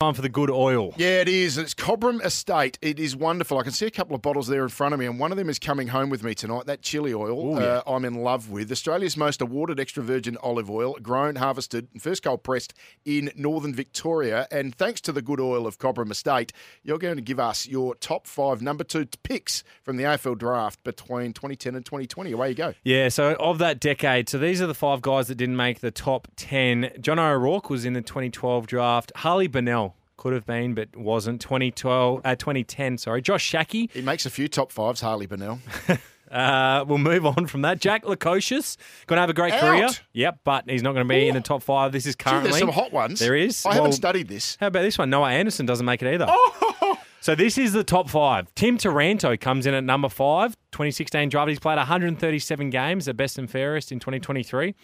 Time for the good oil. Yeah, it is. It's Cobram Estate. It is wonderful. I can see a couple of bottles there in front of me, and one of them is coming home with me tonight. That chili oil Ooh, yeah. uh, I'm in love with. Australia's most awarded extra virgin olive oil, grown, harvested, and first cold pressed in northern Victoria. And thanks to the good oil of Cobram Estate, you're going to give us your top five number two picks from the AFL draft between 2010 and 2020. Away you go. Yeah, so of that decade, so these are the five guys that didn't make the top 10. John O'Rourke was in the 2012 draft. Harley Bennell could have been, but wasn't. 2012, uh, 2010, sorry. Josh Schache. He makes a few top fives, Harley Bennell. Uh, we'll move on from that. Jack Lukosius, going to have a great Out. career. Yep, but he's not going to be in the top five. This is Gee, currently. there's some hot ones. There is. I Well, haven't studied this. How about this one? Noah Anderson doesn't make it either. Oh! So this is the top five. Tim Taranto comes in at number five, 2016 draft. He's played 137 games, the best and fairest in 2023.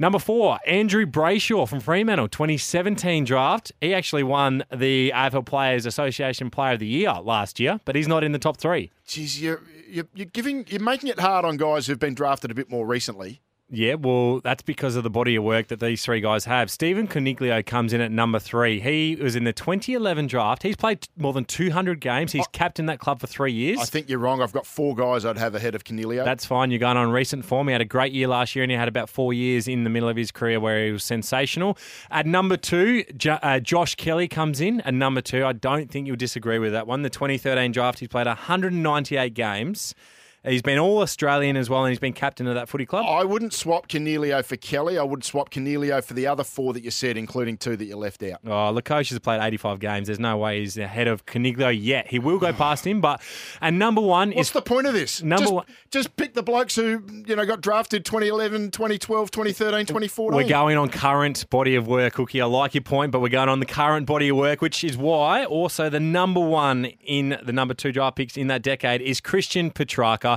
Number four, Andrew Brayshaw from Fremantle, 2017 draft. He actually won the AFL Players Association Player of the Year last year, but he's not in the top three. Geez, you're, you're, you're giving, you're making it hard on guys who've been drafted a bit more recently. Yeah, well, that's because of the body of work that these three guys have. Stephen Coniglio comes in at number three. He was in the 2011 draft. He's played more than 200 games. He's captained that club for three years. I think you're wrong. I've got four guys I'd have ahead of Coniglio. That's fine. You're going on recent form. He had a great year last year and he had about four years in the middle of his career where he was sensational. At number two, jo- uh, Josh Kelly comes in. At number two, I don't think you'll disagree with that one. The 2013 draft, he's played 198 games. He's been all Australian as well and he's been captain of that footy club. I wouldn't swap Coniglio for Kelly. I would swap Coniglio for the other four that you said, including two that you left out. Oh, Lukosius has played 85 games. There's no way he's ahead of Coniglio yet. He will go past him, but and number one What's is the point of this? Number just, one- just pick the blokes who you know got drafted 2011, 2012, 2013, 2014. We're going on current body of work, Cookie. I like your point, but we're going on the current body of work, which is why also the number one in the number two draft picks in that decade is Christian Petracca.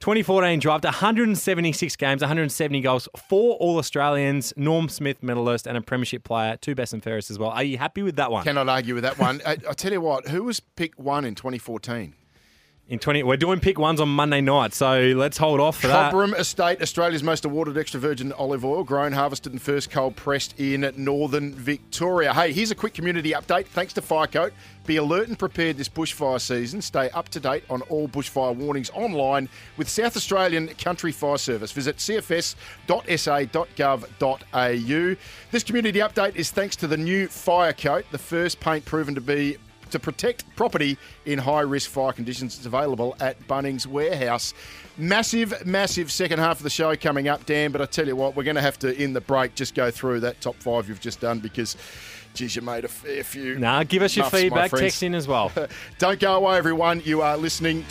2014 draft, 176 games, 170 goals, four All Australians, Norm Smith medalist, and a Premiership player, two best and fairest as well. Are you happy with that one? Cannot argue with that one. I, uh, I tell you what, who was pick one in 2014? In 20, we're doing pick ones on Monday night, so let's hold off for that. Cobram Estate, Australia's most awarded extra virgin olive oil, grown, harvested, and first cold pressed in northern Victoria. Hey, here's a quick community update. Thanks to Firecoat. Be alert and prepared this bushfire season. Stay up to date on all bushfire warnings online with South Australian Country Fire Service. Visit cfs.sa.gov.au. This community update is thanks to the new Firecoat, the first paint proven to be to protect property in high risk fire conditions. It's available at Bunnings Warehouse. Massive, massive second half of the show coming up, Dan. But I tell you what, we're going to have to, in the break, just go through that top five you've just done because, geez, you made a fair few. Nah, give us your muffs, my feedback. Text in as well. Don't go away, everyone. You are listening